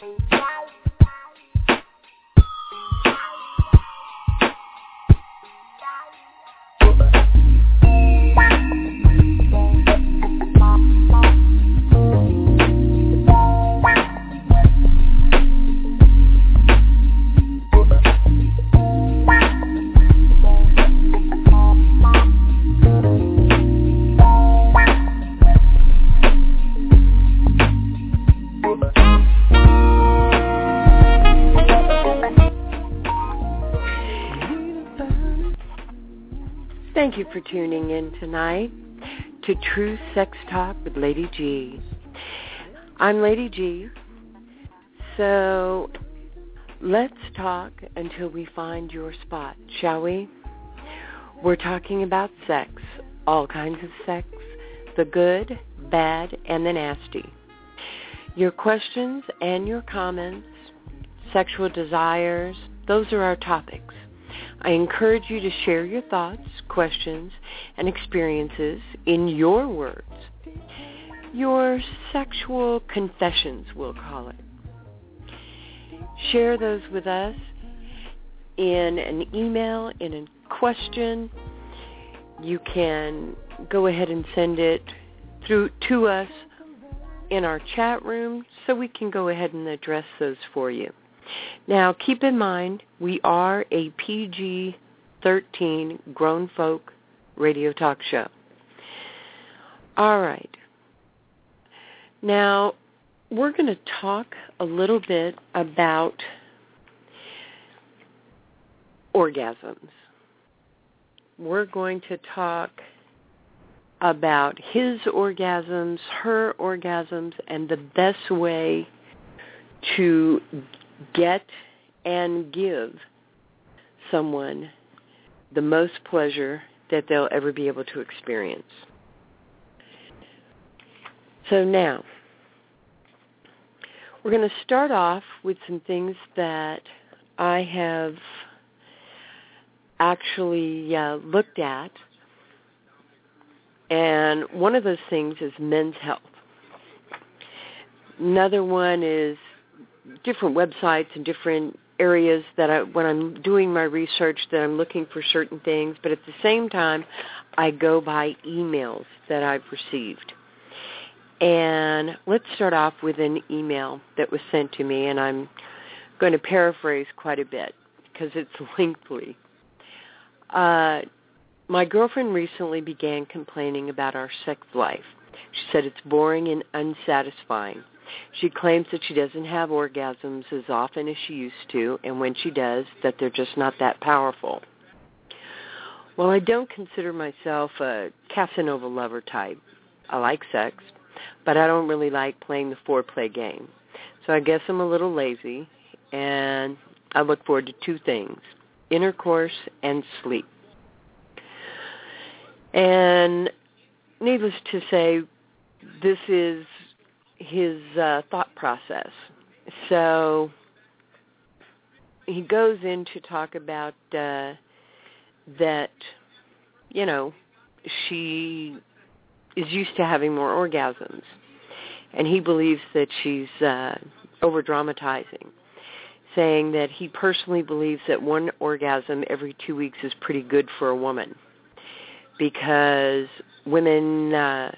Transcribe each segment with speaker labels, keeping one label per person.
Speaker 1: Thank tonight to Tru Sex Talk with Lady G. I'm Lady G. So let's talk until we find your spot, shall we? We're talking about sex, all kinds of sex, the good, bad, and the nasty. Your questions and your comments, sexual desires, those are our topics. I encourage you to share your thoughts, questions, and experiences in your words. Your sexual confessions, we'll call it. Share those with us in an email, in a question. You can go ahead and send it through to us in our chat room so we can go ahead and address those for you. Now, keep in mind, we are a PG-13 grown folk radio talk show. All right. Now, we're going to talk a little bit about orgasms. We're going to talk about his orgasms, her orgasms, and the best way to get and give someone the most pleasure that they'll ever be able to experience. So now, we're going to start off with some things that I have actually uh, looked at. And one of those things is men's health. Another one is different websites and different areas that I when I'm doing my research that I'm looking for certain things, but at the same time I go by emails that I've received. And let's start off with an email that was sent to me and I'm going to paraphrase quite a bit because it's lengthy. Uh, my girlfriend recently began complaining about our sex life. She said it's boring and unsatisfying. She claims that she doesn't have orgasms as often as she used to, and when she does, that they're just not that powerful. Well, I don't consider myself a Casanova lover type. I like sex, but I don't really like playing the foreplay game. So I guess I'm a little lazy, and I look forward to two things, intercourse and sleep. And needless to say, this is his uh, thought process. So he goes in to talk about uh, that, you know, she is used to having more orgasms, and he believes that she's uh, over dramatizing, saying that he personally believes that one orgasm every two weeks is pretty good for a woman because women. Uh,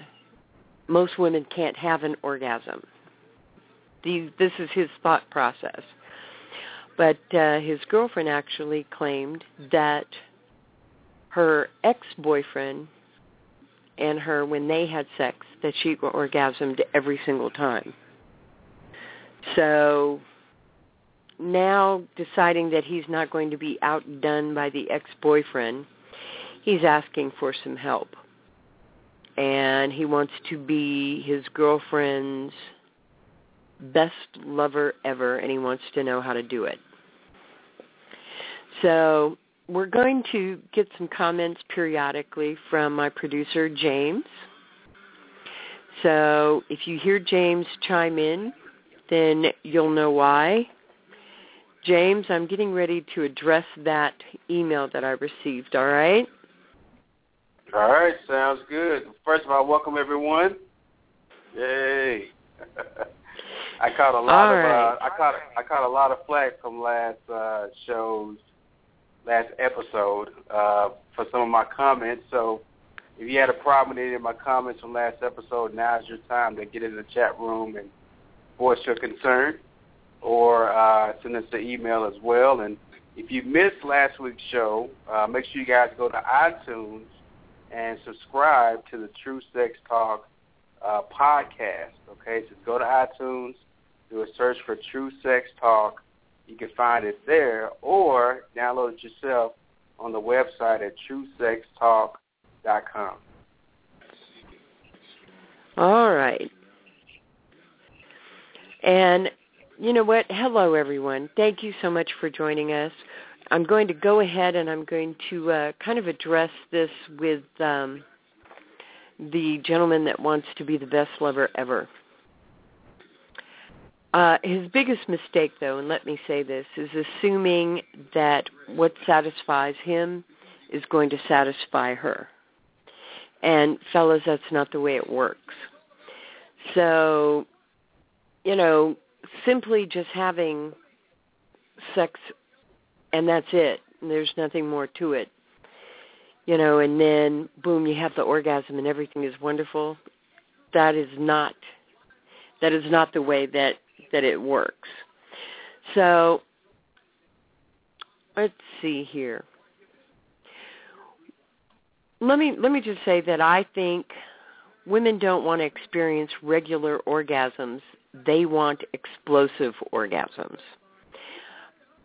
Speaker 1: most women can't have an orgasm. This is his thought process. But uh, his girlfriend actually claimed that her ex-boyfriend and her, when they had sex, that she orgasmed every single time. So now deciding that he's not going to be outdone by the ex-boyfriend, he's asking for some help and he wants to be his girlfriend's best lover ever, and he wants to know how to do it. So we're going to get some comments periodically from my producer, James. So if you hear James chime in, then you'll know why. James, I'm getting ready to address that email that I received, all right?
Speaker 2: All right, sounds good. First of all, welcome everyone. Yay. I caught a lot All of right. uh, I caught I caught a lot of flack from last uh, show's last episode uh, for some of my comments. So if you had a problem with any of my comments from last episode, now's your time to get in the chat room and voice your concern, or uh, send us an email as well. And if you missed last week's show, uh, make sure you guys go to iTunes and subscribe to the Tru Sex Talk uh, podcast. Okay, so go to iTunes, do a search for Tru Sex Talk. You can find it there, or download it yourself on the website at TruSexTalk.com.
Speaker 1: All right. And you know what? Hello, everyone. Thank you so much for joining us. I'm going to go ahead and I'm going to uh, kind of address this with um, the gentleman that wants to be the best lover ever. Uh, his biggest mistake, though, and let me say this, is assuming that what satisfies him is going to satisfy her. And fellas, that's not the way it works. So, you know, simply just having sex and that's it. There's nothing more to it. You know, and then boom, you have the orgasm and everything is wonderful. That is not that is not the way that that it works. So let's see here. Let me let me just say that I think women don't want to experience regular orgasms. They want explosive orgasms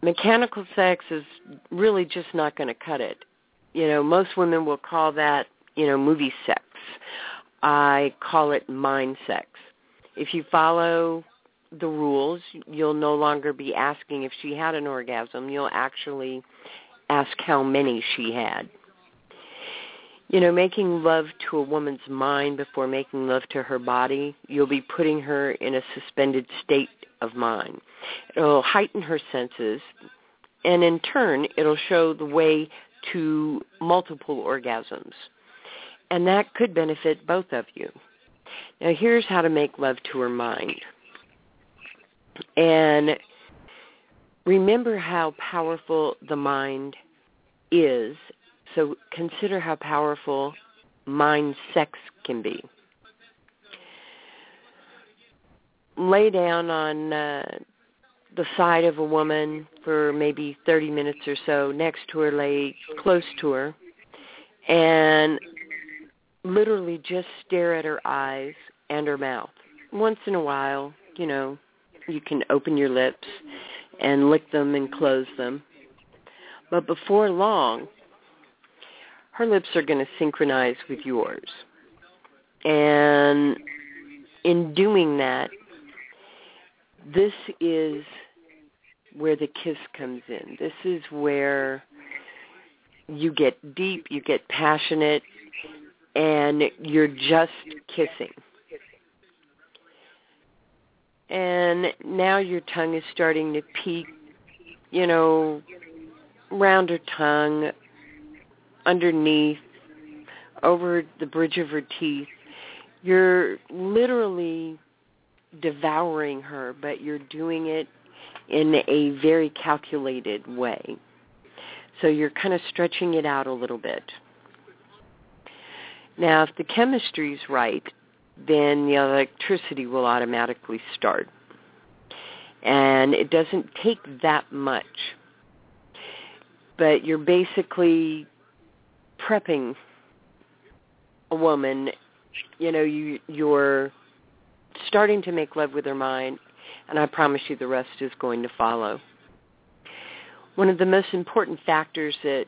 Speaker 1: mechanical sex is really just not going to cut it. You know, most women will call that, you know, movie sex. I call it mind sex. If you follow the rules, you'll no longer be asking if she had an orgasm. You'll actually ask how many she had. You know, making love to a woman's mind before making love to her body, you'll be putting her in a suspended state of mind. It'll heighten her senses, and in turn, it'll show the way to multiple orgasms. And that could benefit both of you. Now, here's how to make love to her mind. And remember how powerful the mind is. So consider how powerful mind sex can be. Lay down on uh, the side of a woman for maybe 30 minutes or so next to her, lay close to her, and literally just stare at her eyes and her mouth. Once in a while, you know, you can open your lips and lick them and close them. But before long, her lips are going to synchronize with yours. And in doing that, this is where the kiss comes in. This is where you get deep, you get passionate, and you're just kissing. And now your tongue is starting to peek, you know, round her tongue, underneath, over the bridge of her teeth. You're literally devouring her, but you're doing it in a very calculated way. So you're kind of stretching it out a little bit. Now, if the chemistry's right, then the electricity will automatically start. And it doesn't take that much. But you're basically prepping a woman, you know, you you're starting to make love with her mind, and I promise you the rest is going to follow. One of the most important factors that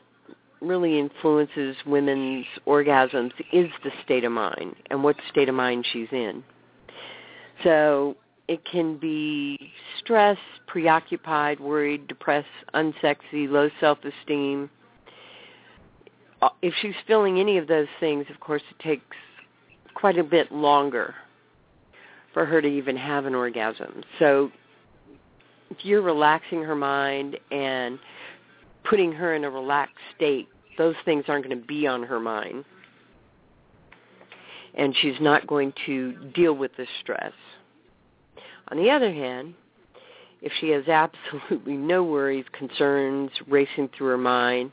Speaker 1: really influences women's orgasms is the state of mind and what state of mind she's in. So it can be stress, preoccupied, worried, depressed, unsexy, low self-esteem. Uh, if she's feeling any of those things, of course, it takes quite a bit longer for her to even have an orgasm. So if you're relaxing her mind and putting her in a relaxed state, those things aren't going to be on her mind. And she's not going to deal with the stress. On the other hand, if she has absolutely no worries, concerns racing through her mind,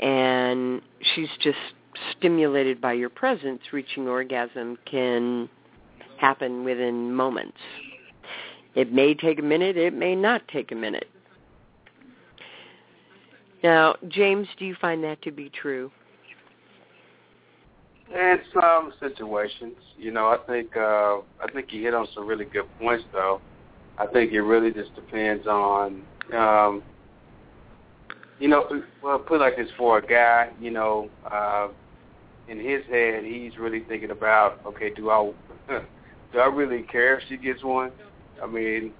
Speaker 1: and she's just stimulated by your presence, reaching orgasm can happen within moments. It may take a minute, it may not take a minute. Now, James, do you find that to be true?
Speaker 2: In some situations, you know, I think uh, I think you hit on some really good points, though. I think it really just depends on, um, you know, well, put like this for a guy, you know, uh, in his head, he's really thinking about, okay, do I do I really care if she gets one? I mean,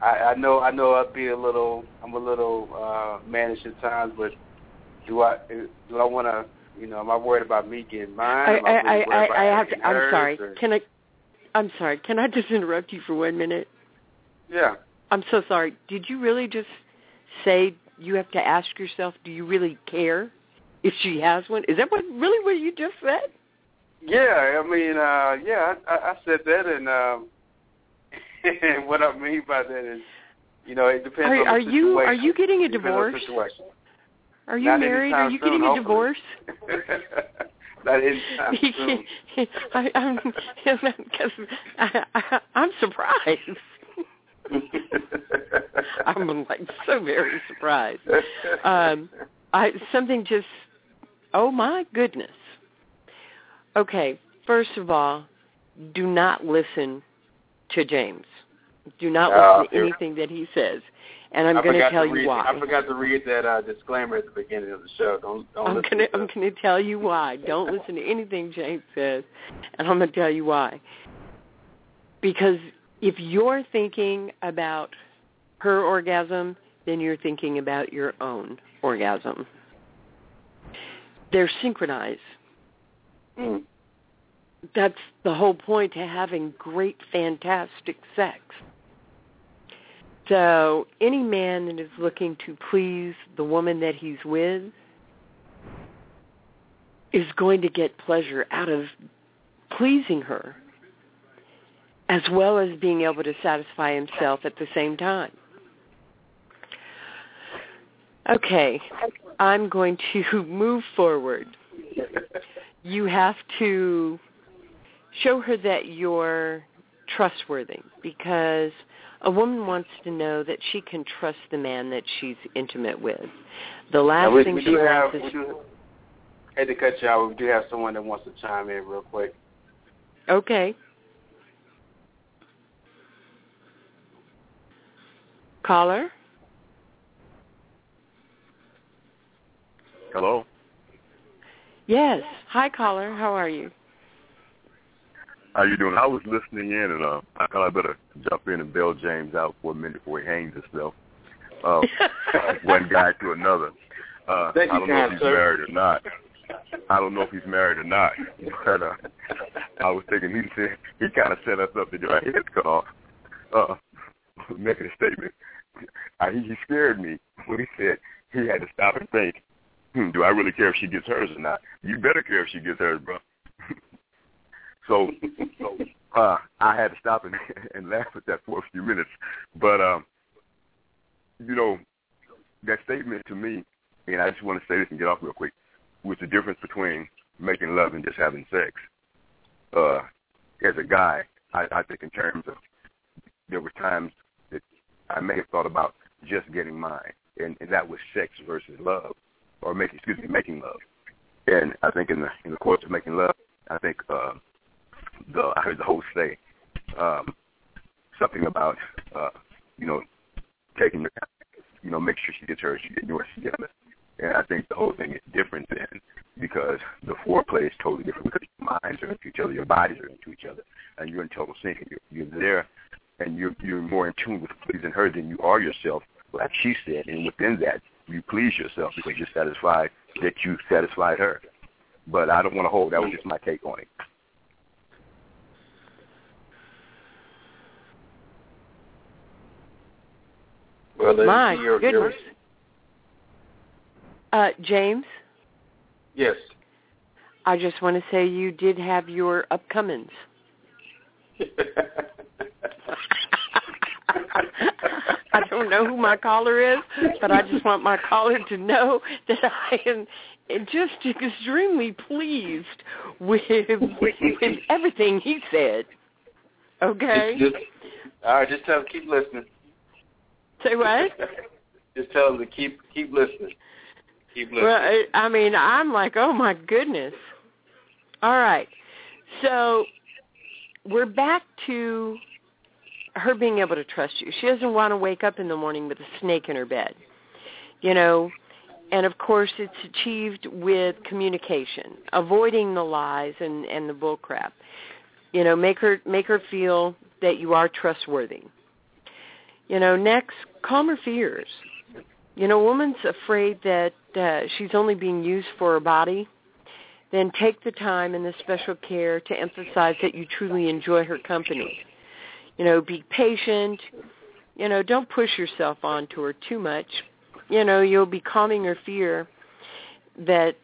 Speaker 2: I, I know I know I'd be a little I'm a little uh, mannish at times, but do I do I want to you know am I worried about me getting mine?
Speaker 1: I I I, I, I have to. I'm sorry. Or? Can I? I'm sorry. Can I just interrupt you for one minute?
Speaker 2: Yeah.
Speaker 1: I'm so sorry. Did you really just say you have to ask yourself, do you really care if she has one? Is that what really what you just said?
Speaker 2: Yeah, I mean, uh yeah, I, I said that, and um and what I mean by that is, you know, it depends
Speaker 1: are,
Speaker 2: on the
Speaker 1: are
Speaker 2: situation.
Speaker 1: you are you getting a divorce? Are you
Speaker 2: Not
Speaker 1: married? Are you
Speaker 2: soon,
Speaker 1: getting
Speaker 2: hopefully.
Speaker 1: a divorce?
Speaker 2: Not anytime soon.
Speaker 1: I, I'm because I, I, I'm surprised. I'm like so very surprised. Um, I something just oh my goodness. Okay, first of all, do not listen to James. Do not
Speaker 2: Uh,
Speaker 1: listen to anything that he says. And I'm going to tell you why.
Speaker 2: I forgot to read that uh, disclaimer at the beginning of the show. Don't don't
Speaker 1: I'm gonna
Speaker 2: to
Speaker 1: I'm gonna tell you why. Don't listen to anything James says, and I'm gonna tell you why. Because if you're thinking about her orgasm, then you're thinking about your own orgasm. They're synchronized.
Speaker 2: Mm.
Speaker 1: That's the whole point to having great, fantastic sex. So any man that is looking to please the woman that he's with is going to get pleasure out of pleasing her as well as being able to satisfy himself at the same time. Okay, I'm going to move forward. You have to show her that you're trustworthy because a woman wants to know that she can trust the man that she's intimate with. The last
Speaker 2: we,
Speaker 1: thing
Speaker 2: we
Speaker 1: she
Speaker 2: do have,
Speaker 1: wants
Speaker 2: we
Speaker 1: is
Speaker 2: do, hate to cut you out. We do have someone that wants to chime in real quick.
Speaker 1: okay. Caller?
Speaker 3: Hello.
Speaker 1: Yes. Hi caller, how are you?
Speaker 3: How you doing? I was listening in, and uh, I thought I better jump in and bail James out for a minute before he hangs himself. Uh, one guy to another. Uh,
Speaker 2: Thank you,
Speaker 3: I don't know if he's
Speaker 2: sir.
Speaker 3: married or not. I don't know if he's married or not. But uh, I was thinking he said he kind of set us up to do our heads cut off, uh, making a statement. Uh, he, he scared me when he said he had to stop and think. Hmm, do I really care if she gets hers or not? You better care if she gets hers, bro. so, so uh, I had to stop and, and laugh at that for a few minutes. But um, you know, that statement to me, and I just want to say this and get off real quick, was the difference between making love and just having sex. Uh, as a guy, I, I think in terms of there were times that I may have thought about just getting mine, and, and that was sex versus love, or making excuse me, making love. And I think in the in the course of making love, I think uh, the I heard the host say um, something about uh, you know taking your you know make sure she gets hers, she gets yours together. And I think the whole thing is different then because the foreplay is totally different because your minds are into each other, your bodies are into each other, and you're in total sync. You're, you're there, and you're you're more in tune with pleasing her than you are yourself, like she said. And within that, you please yourself because you're satisfied that you satisfied her. But I don't want to hold. That was just my take on it.
Speaker 2: Well, then
Speaker 1: My
Speaker 2: you're,
Speaker 1: goodness. Uh, James,
Speaker 2: yes.
Speaker 1: I just want to say you did have your upcomings. know who my caller is, but I just want my caller to know that I am just extremely pleased with with everything he said. Okay.
Speaker 2: Just, just, all right, just tell him keep listening.
Speaker 1: Say what?
Speaker 2: just tell him to keep keep listening. Keep listening.
Speaker 1: Well, I mean, I'm like, oh my goodness. All right, so we're back to her being able to trust you. She doesn't want to wake up in the morning with a snake in her bed. You know, and of course it's achieved with communication, avoiding the lies and and the bull crap. You know, make her make her feel that you are trustworthy. You know, next, calm her fears. You know, a woman's afraid that uh, she's only being used for her body. Then take the time and the special care to emphasize that you truly enjoy her company. You know, be patient. You know, don't push yourself onto her too much. You know, you'll be calming her fear that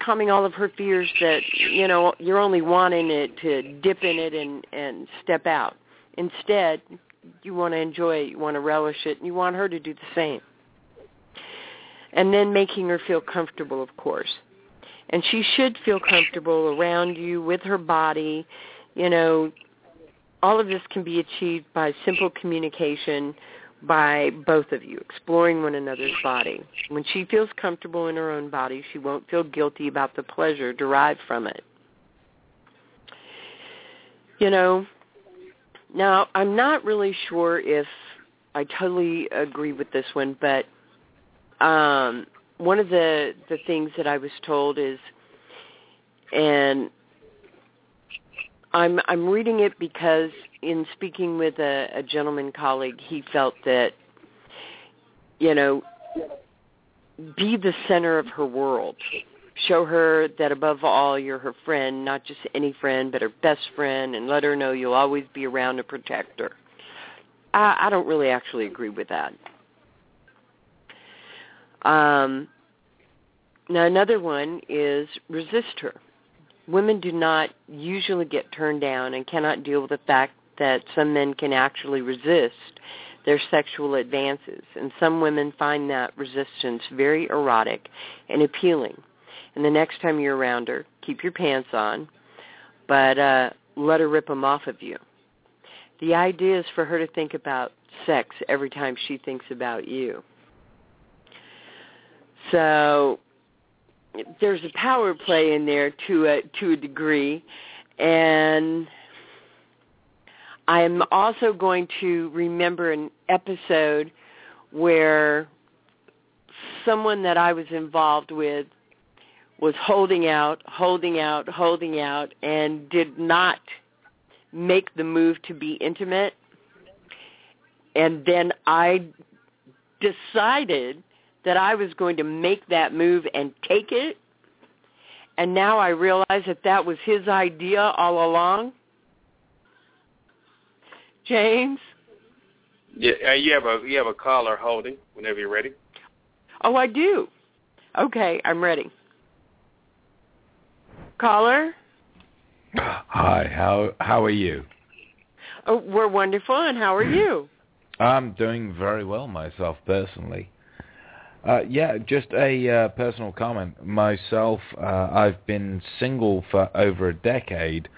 Speaker 1: calming all of her fears that you know you're only wanting it to dip in it and and step out. Instead, you want to enjoy it, you want to relish it, and you want her to do the same. And then making her feel comfortable, of course. And she should feel comfortable around you with her body. You know, all of this can be achieved by simple communication by both of you, exploring one another's body. When she feels comfortable in her own body, she won't feel guilty about the pleasure derived from it. You know, now I'm not really sure if I totally agree with this one, but um, one of the the things that I was told is, and I'm I'm reading it because in speaking with a, a gentleman colleague, he felt that you know be the center of her world. Show her that above all you're her friend, not just any friend, but her best friend, and let her know you'll always be around to protect her. I, I don't really actually agree with that. Um, now another one is resist her. Women do not usually get turned down and cannot deal with the fact that some men can actually resist their sexual advances, and some women find that resistance very erotic and appealing. And the next time you're around her, keep your pants on, but uh, let her rip them off of you. The idea is for her to think about sex every time she thinks about you. So there's a power play in there to a to a degree, and I'm also going to remember an episode where someone that I was involved with was holding out, holding out, holding out, and did not make the move to be intimate. And then I decided that I was going to make that move and take it. And now I realize that that was his idea all along. James?
Speaker 2: Yeah, uh, you have a you have a caller holding whenever you're ready.
Speaker 1: Oh, I do. Okay, I'm ready. Caller?
Speaker 4: Hi, how how are you?
Speaker 1: Oh, we're wonderful, and how are you?
Speaker 4: I'm doing very well myself personally. Uh, yeah, just a uh, personal comment. Myself, uh, I've been single for over a decade,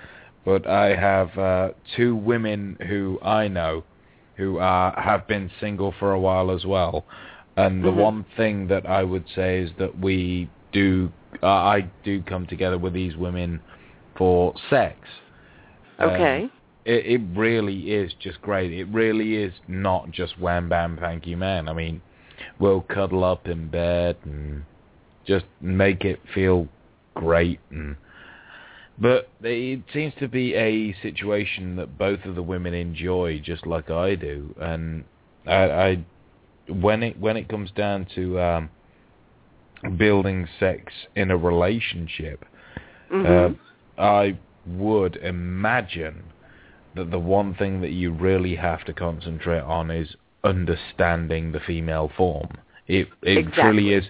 Speaker 4: but I have uh, two women who I know who have been single for a while as well. And the mm-hmm. one thing that I would say is that we do, uh, I do come together with these women for sex.
Speaker 1: Okay.
Speaker 4: Um, it, it really is just great. It really is not just wham bam thank you man. I mean, we'll cuddle up in bed and just make it feel great and but it seems to be a situation that both of the women enjoy just like I do and I, I when it when it comes down to um building sex in a relationship
Speaker 1: mm-hmm.
Speaker 4: uh, I would imagine that the one thing that you really have to concentrate on is understanding the female form. It it
Speaker 1: exactly.
Speaker 4: truly is.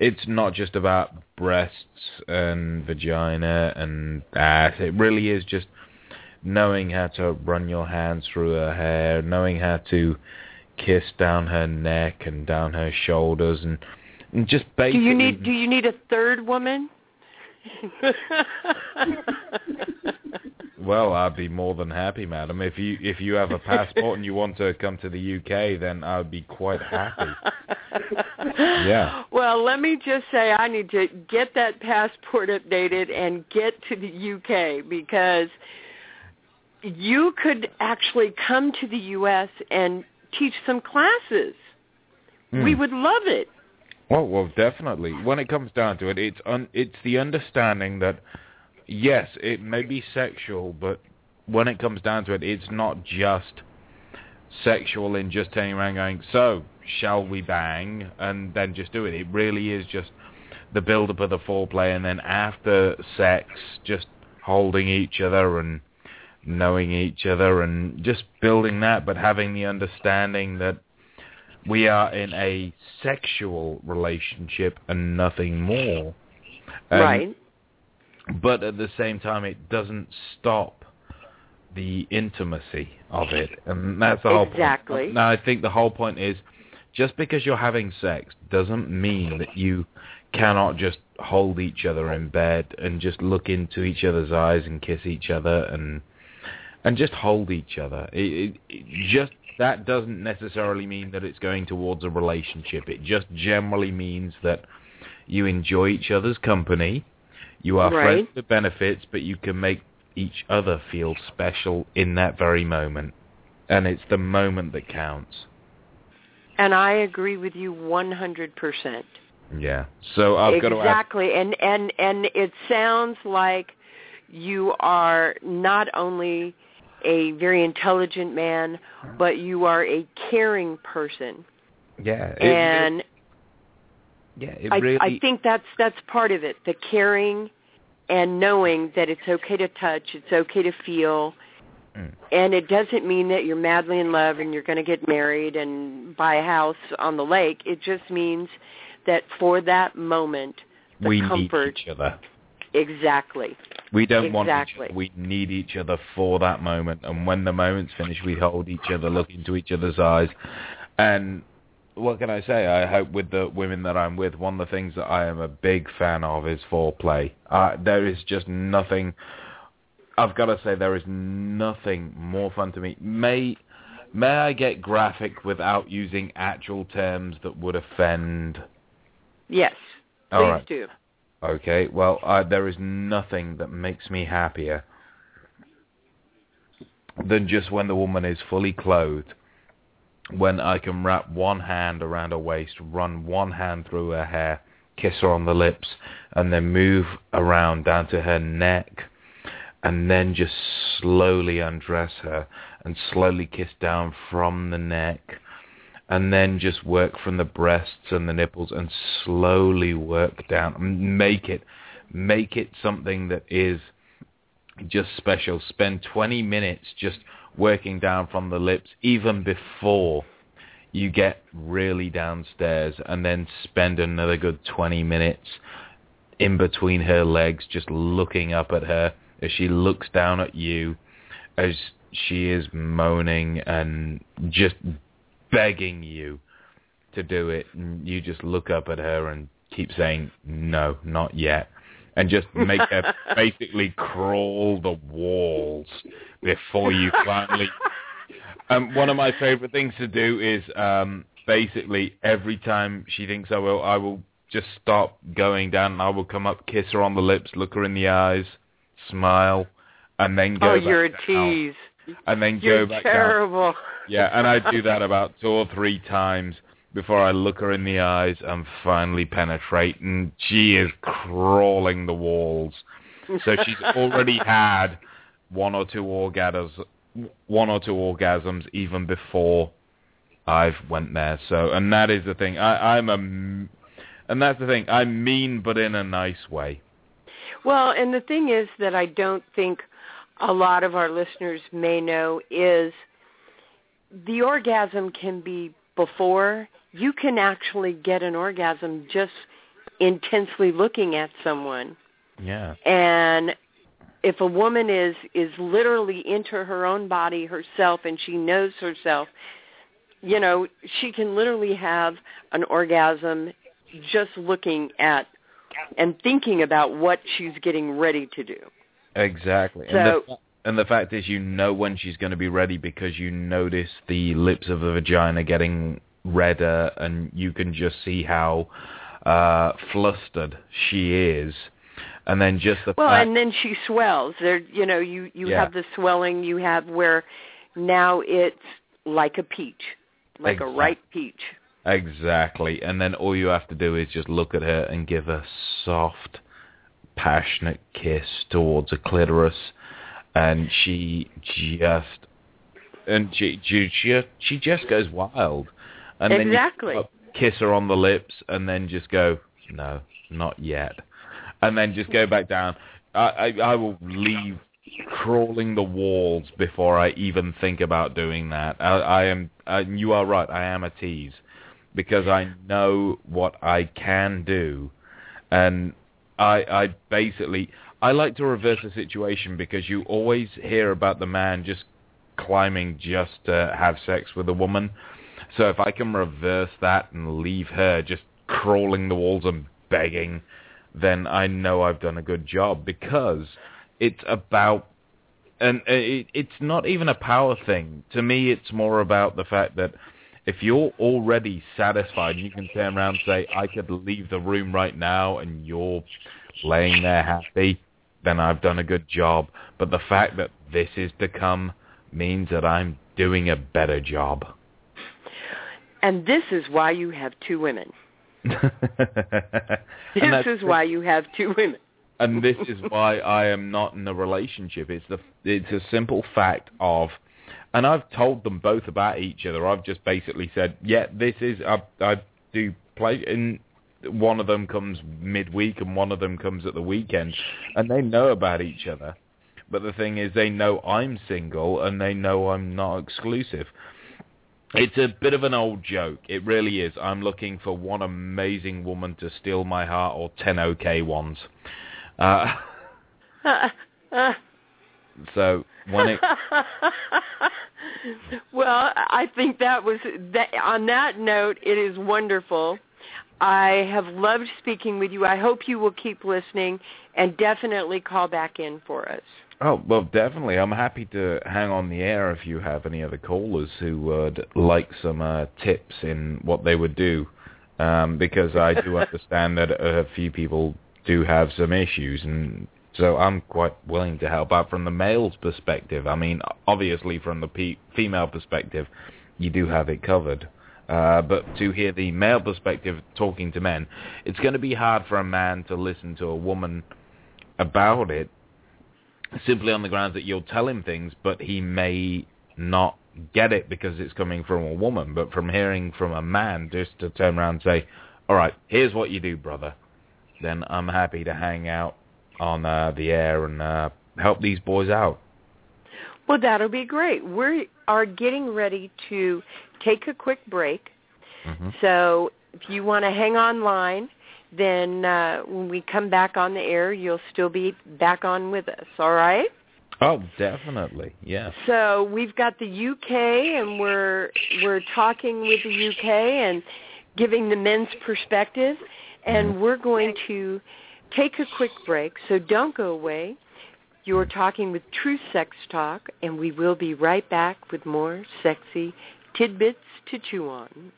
Speaker 4: It's not just about breasts and vagina and ass. It really is just knowing how to run your hands through her hair, knowing how to kiss down her neck and down her shoulders and, and just basically.
Speaker 1: Do you need Do you need a third woman?
Speaker 4: well, I'd be more than happy, madam. If you if you have a passport and you want to come to the UK, then I'd be quite happy. yeah.
Speaker 1: Well, let me just say I need to get that passport updated and get to the UK because you could actually come to the US and teach some classes.
Speaker 4: Hmm.
Speaker 1: We would love it.
Speaker 4: Well, well, definitely. When it comes down to it, it's un- it's the understanding that yes, it may be sexual, but when it comes down to it, it's not just sexual in just turning around going, so shall we bang, and then just do it. It really is just the build-up of the foreplay, and then after sex, just holding each other and knowing each other and just building that, but having the understanding that we are in a sexual relationship and nothing more. And,
Speaker 1: right.
Speaker 4: But at the same time, it doesn't stop the intimacy of it, and that's the whole
Speaker 1: exactly.
Speaker 4: point. Now, I think the whole point is just because you're having sex doesn't mean that you cannot just hold each other in bed and just look into each other's eyes and kiss each other and and just hold each other. It, it, it just that doesn't necessarily mean that it's going towards a relationship. It just generally means that you enjoy each other's company. You are
Speaker 1: right.
Speaker 4: friends with benefits, but you can make each other feel special in that very moment. And it's the moment that counts.
Speaker 1: And I agree with you 100%.
Speaker 4: Yeah. So I've
Speaker 1: exactly.
Speaker 4: got to
Speaker 1: Exactly. And and and it sounds like you are not only a very intelligent man, but you are a caring person.
Speaker 4: Yeah. It,
Speaker 1: and
Speaker 4: yeah, it
Speaker 1: I,
Speaker 4: really.
Speaker 1: I think that's that's part of it. The caring and knowing that it's okay to touch, it's okay to feel,
Speaker 4: Mm.
Speaker 1: and it doesn't mean that you're madly in love and you're going to get married and buy a house on the lake. It just means that for that moment, the
Speaker 4: we
Speaker 1: comfort
Speaker 4: need each other.
Speaker 1: exactly.
Speaker 4: We don't want each other. We need each other for that moment. And when the moment's finished, we hold each other, look into each other's eyes. And what can I say? I hope with the women that I'm with, one of the things that I am a big fan of is foreplay. Uh, there is just nothing. I've got to say, there is nothing more fun to me. May may I get graphic without using actual terms that would offend?
Speaker 1: Yes. Please
Speaker 4: All right.
Speaker 1: do.
Speaker 4: Okay, well, uh, there is nothing that makes me happier than just when the woman is fully clothed, when I can wrap one hand around her waist, run one hand through her hair, kiss her on the lips, and then move around down to her neck, and then just slowly undress her and slowly kiss down from the neck and then just work from the breasts and the nipples and slowly work down. Make it make it something that is just special. Spend 20 minutes just working down from the lips even before you get really downstairs and then spend another good 20 minutes in between her legs just looking up at her as she looks down at you as she is moaning and just begging you to do it. And you just look up at her and keep saying no not yet and just make her basically crawl the walls before you finally um one of my favorite things to do is um basically every time she thinks I will I will just stop going down and I will come up kiss her on the lips look her in the eyes smile and then go
Speaker 1: oh, you're a
Speaker 4: down
Speaker 1: tease.
Speaker 4: and then
Speaker 1: You're
Speaker 4: go back down
Speaker 1: terrible.
Speaker 4: yeah, and I do that about two or three times before I look her in the eyes and finally penetrate, and she is crawling the walls. So she's already had one or two orgasms, one or two orgasms even before I've went there. So, and that is the thing. I, I'm a, and that's the thing. I'm mean, but in a nice way.
Speaker 1: Well, and the thing is that I don't think a lot of our listeners may know is the orgasm can be before. You can actually get an orgasm just intensely looking at someone.
Speaker 4: Yeah.
Speaker 1: And if a woman is is literally into her own body herself and she knows herself you know, she can literally have an orgasm just looking at and thinking about what she's getting ready to do.
Speaker 4: Exactly.
Speaker 1: So,
Speaker 4: and, the, and the fact is, you know when she's going to be ready because you notice the lips of the vagina getting redder, and you can just see how uh, flustered she is. And then just the
Speaker 1: well,
Speaker 4: fact,
Speaker 1: and then she swells. There, you know, you you
Speaker 4: Yeah.
Speaker 1: have the swelling. You have where now it's like a peach, like
Speaker 4: Exactly.
Speaker 1: a ripe peach.
Speaker 4: Exactly. And then all you have to do is just look at her and give a soft, passionate kiss towards her clitoris, and she just and she she she, she just goes wild. And
Speaker 1: Exactly.
Speaker 4: then you kiss her on the lips, and then just go, no, not yet, and then just go back down. I I, I will leave crawling the walls before I even think about doing that. I, I am. Uh, you are right. I am a tease because I know what I can do, and I I basically I like to reverse the situation because you always hear about the man just climbing just to have sex with a woman. So if I can reverse that and leave her just crawling the walls and begging, then I know I've done a good job because it's about and it, it's not even a power thing. To me, it's more about the fact that if you're already satisfied, and you can turn around and say, "I could leave the room right now," and you're laying there happy, then I've done a good job. But the fact that this is to come means that I'm doing a better job.
Speaker 1: And this is why you have two women. This is why you have two women.
Speaker 4: and this is why I am not in a relationship. It's the it's a simple fact of, and I've told them both about each other. I've just basically said, yeah, this is I I do play, and one of them comes midweek and one of them comes at the weekend, and they know about each other. But the thing is, they know I'm single and they know I'm not exclusive. It's a bit of an old joke. It really is. I'm looking for one amazing woman to steal my heart or 10 okay ones. Uh, so when it
Speaker 1: well, I think that was that. On that note, it is wonderful. I have loved speaking with you. I hope you will keep listening and definitely call back in for us.
Speaker 4: Oh well definitely I'm happy to hang on the air if you have any other callers who would like some uh, tips in what they would do um, because I do understand that a few people do have some issues and so I'm quite willing to help out from the male's perspective. I mean obviously from the pe- female perspective you do have it covered. Uh, but to hear the male perspective talking to men, it's going to be hard for a man to listen to a woman about it simply on the grounds that you'll tell him things, but he may not get it because it's coming from a woman. But from hearing from a man, just to turn around and say, "All right, here's what you do, brother," then I'm happy to hang out on uh, the air and uh, help these boys out.
Speaker 1: Well, that'll be great. We are getting ready to take a quick break.
Speaker 4: hmm
Speaker 1: So if you want to hang online, then uh, when we come back on the air, you'll still be back on with us. All right?
Speaker 4: Oh, definitely, Yes.
Speaker 1: So we've got the UK, and we're we're talking with the UK and giving the men's perspective, and we're going to take a quick break. So don't go away. You're talking with Tru Sex Talk, and we will be right back with more sexy tidbits to chew on.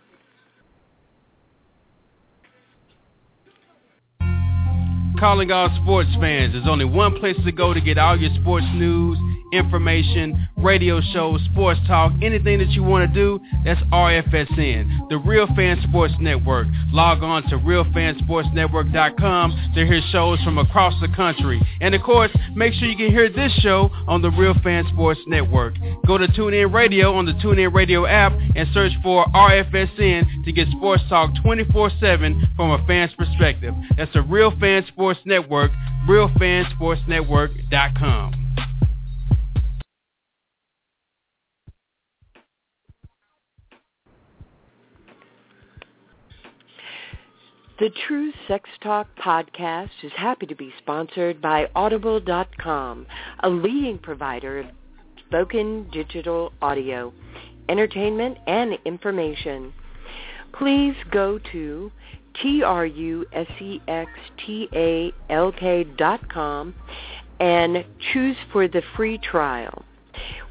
Speaker 5: Calling all sports fans. There's only one place to go to get all your sports news, information, radio shows, sports talk, anything that you want to do. That's RFSN, the Real Fan Sports Network. Log on to RealFanSportsNetwork.com to hear shows from across the country. And of course, make sure you can hear this show on the Real Fan Sports Network. Go to TuneIn Radio on the TuneIn Radio app and search for RFSN to get sports talk 24-7 from a fan's perspective. That's the Real Fan Sports Network, RealFanSportsNetwork.com.
Speaker 1: The Tru Sex Talk podcast is happy to be sponsored by Audible.com, a leading provider of spoken digital audio. entertainment and information. Please go to T-R-U-S-E-X-T-A-L-K and choose for the free trial.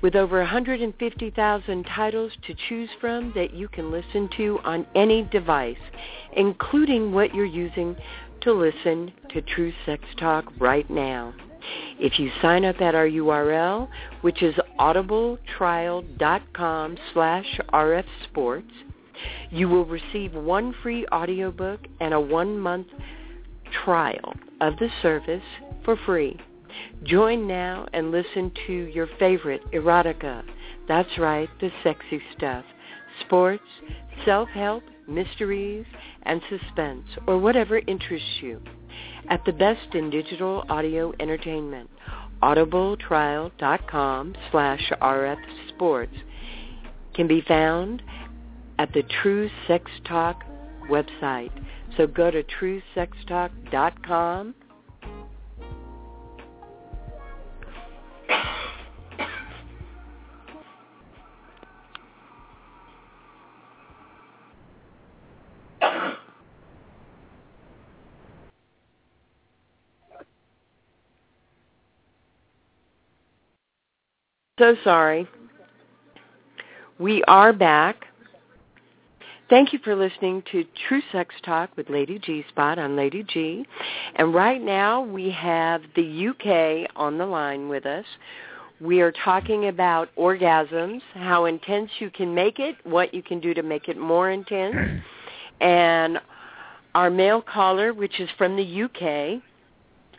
Speaker 1: With over 150,000 titles to choose from that you can listen to on any device, including what you're using to listen to Tru Sex Talk right now. If you sign up at our URL, which is audibletrial.com slash rfsports, you will receive one free audiobook and a one-month trial of the service for free. Join now and listen to your favorite erotica. That's right, the sexy stuff. Sports, self-help, mysteries, and suspense, or whatever interests you. At the best in digital audio entertainment, audibletrial.com slash rfsports can be found at the Tru Sex Talk website. So go to TruSexTalk.com So sorry. We are back. Thank you for listening to Tru Sex Talk with Lady G Spot on Lady G. And right now we have the UK on the line with us. We are talking about orgasms, how intense you can make it, what you can do to make it more intense. And our male caller, which is from the UK,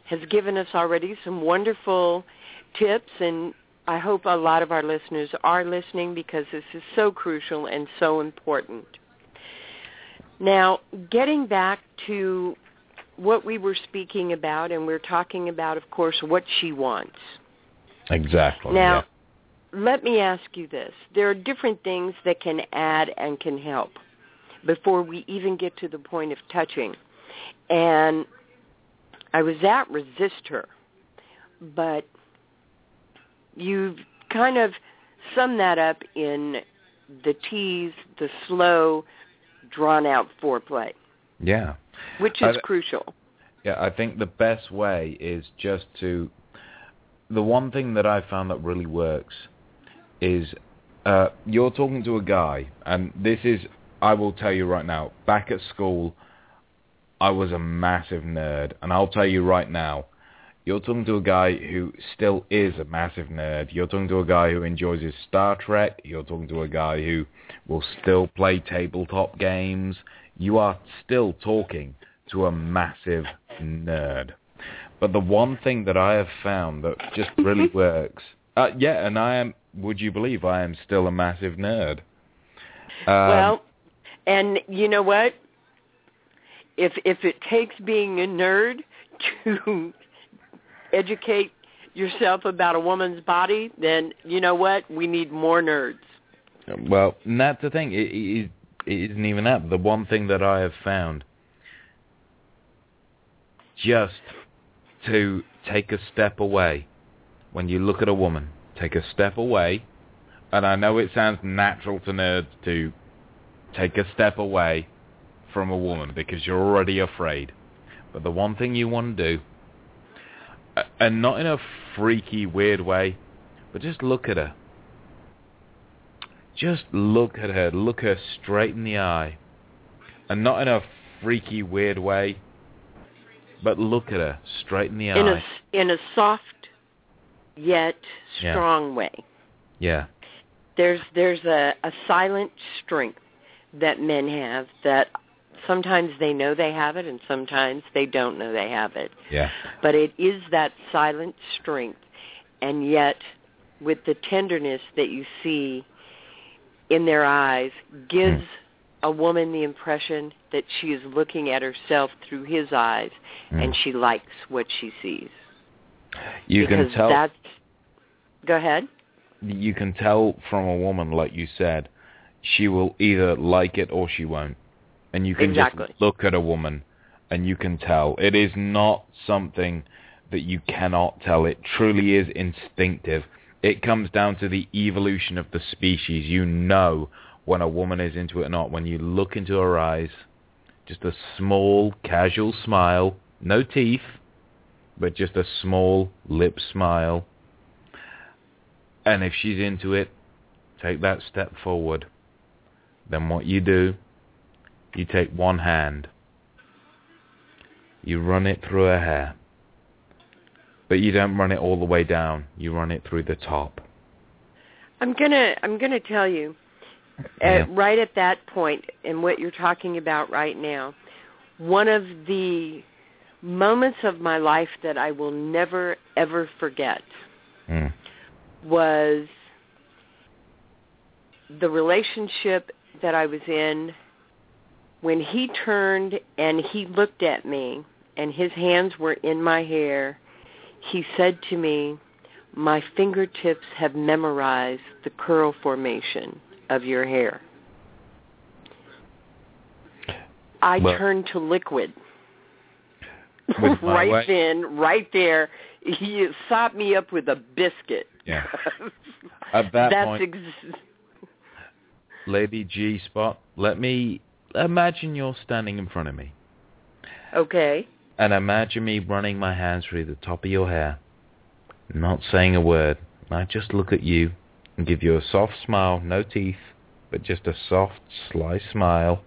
Speaker 1: has given us already some wonderful tips and I hope a lot of our listeners are listening because this is so crucial and so important. Now, getting back to what we were speaking about, and we're talking about, of course, what she wants.
Speaker 4: Exactly.
Speaker 1: Now,
Speaker 4: yeah.
Speaker 1: let me ask you this. There are different things that can add and can help before we even get to the point of touching. And I was at Resist Her, but you've kind of summed that up in the tease, the slow, drawn out foreplay.
Speaker 4: Yeah.
Speaker 1: Which is I, crucial.
Speaker 4: Yeah, I think the best way is just to the one thing that I found that really works is uh, you're talking to a guy, and this is, I will tell you right now, back at school, I was a massive nerd, and I'll tell you right now, you're talking to a guy who still is a massive nerd. You're talking to a guy who enjoys his Star Trek. You're talking to a guy who will still play tabletop games. You are still talking to a massive nerd. But the one thing that I have found that just really works, uh, yeah, and I am, would you believe I am still a massive nerd?
Speaker 1: Um, well, and you know what? If if it takes being a nerd to educate yourself about a woman's body, then you know what? We need more nerds.
Speaker 4: Well, that's the thing. It, it, it isn't even that. The one thing that I have found, just to take a step away when you look at a woman, take a step away, and I know it sounds natural to nerds to take a step away from a woman because you're already afraid. But the one thing you want to do and not in a freaky, weird way, but just look at her. Just look at her. Look her straight in the eye. And not in a freaky, weird way, but look at her straight in the
Speaker 1: in
Speaker 4: eye.
Speaker 1: A, in a soft yet strong
Speaker 4: yeah.
Speaker 1: way.
Speaker 4: Yeah.
Speaker 1: There's there's a, a silent strength that men have that sometimes they know they have it and sometimes they don't know they have it.
Speaker 4: Yeah.
Speaker 1: But it is that silent strength and yet with the tenderness that you see in their eyes gives mm. a woman the impression that she is looking at herself through his eyes mm. and she likes what she sees.
Speaker 4: You
Speaker 1: because
Speaker 4: can tell
Speaker 1: that's Go ahead.
Speaker 4: You can tell from a woman like you said she will either like it or she won't and you can
Speaker 1: exactly.
Speaker 4: just look at a woman and you can tell. It is not something that you cannot tell. It truly is instinctive. It comes down to the evolution of the species. You know when a woman is into it or not when you look into her eyes. Just a small, casual smile, no teeth, but just a small lip smile. And if she's into it, take that step forward. Then what you do, you take one hand, you run it through her hair, but you don't run it all the way down. You run it through the top.
Speaker 1: I'm gonna I'm gonna tell you,
Speaker 4: Yeah.
Speaker 1: at, right at that point, and what you're talking about right now, one of the moments of my life that I will never ever forget
Speaker 4: Mm.
Speaker 1: was the relationship that I was in when he turned and he looked at me and his hands were in my hair. He said to me, my fingertips have memorized the curl formation of your hair. I
Speaker 4: Well-
Speaker 1: turned to liquid. Right then, right there, he sopped me up with a biscuit.
Speaker 4: Yeah. At that
Speaker 1: That's
Speaker 4: point,
Speaker 1: ex-
Speaker 4: Lady G Spot, let me imagine you're standing in front of me.
Speaker 1: okay.
Speaker 4: And imagine me running my hands through the top of your hair, not saying a word. I just look at you and give you a soft smile, no teeth, but just a soft, sly smile.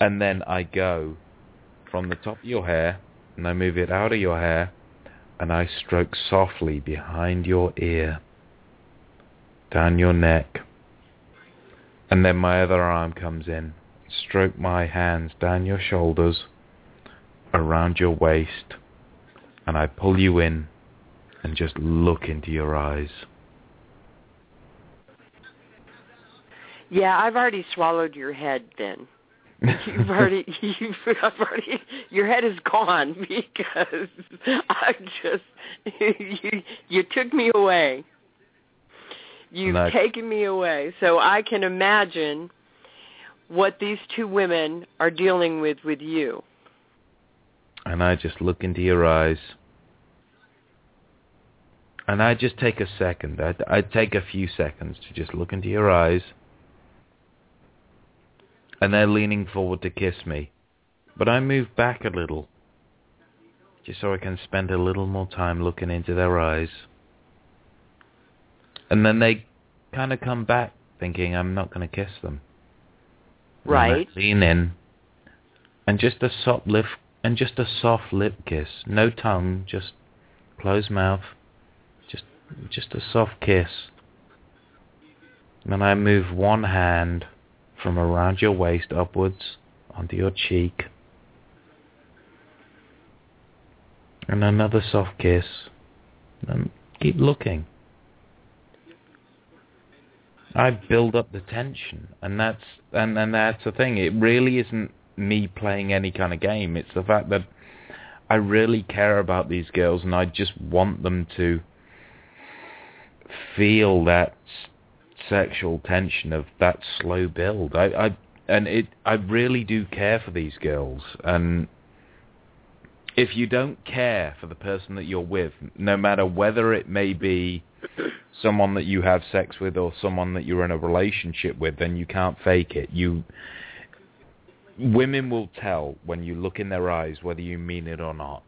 Speaker 4: And then I go from the top of your hair, and I move it out of your hair, and I stroke softly behind your ear, down your neck. And then my other arm comes in, stroke my hands down your shoulders, around your waist, and I pull you in and just look into your eyes.
Speaker 1: Yeah, I've already swallowed your head then. You've already, you've I've already, your head is gone because I just, you, you took me away. You've taken me away. So I can imagine what these two women are dealing with with you.
Speaker 4: and I just look into your eyes. And I just take a second. I, I take a few seconds to just look into your eyes. And they're leaning forward to kiss me. But I move back a little. Just so I can spend a little more time looking into their eyes. And then they kind of come back thinking I'm not going to kiss them. And
Speaker 1: Right.
Speaker 4: lean in. And just a soft lip and just a soft lip kiss. No tongue, just closed mouth. Just just a soft kiss. And then I move one hand from around your waist upwards onto your cheek. And another soft kiss. And keep looking. I build up the tension, and that's and and that's the thing. It really isn't me playing any kind of game. It's the fact that I really care about these girls, and I just want them to feel that sexual tension of that slow build. I, I and it I really do care for these girls, and if you don't care for the person that you're with, no matter whether it may be someone that you have sex with or someone that you're in a relationship with, then you can't fake it. You women will tell when you look in their eyes whether you mean it or not.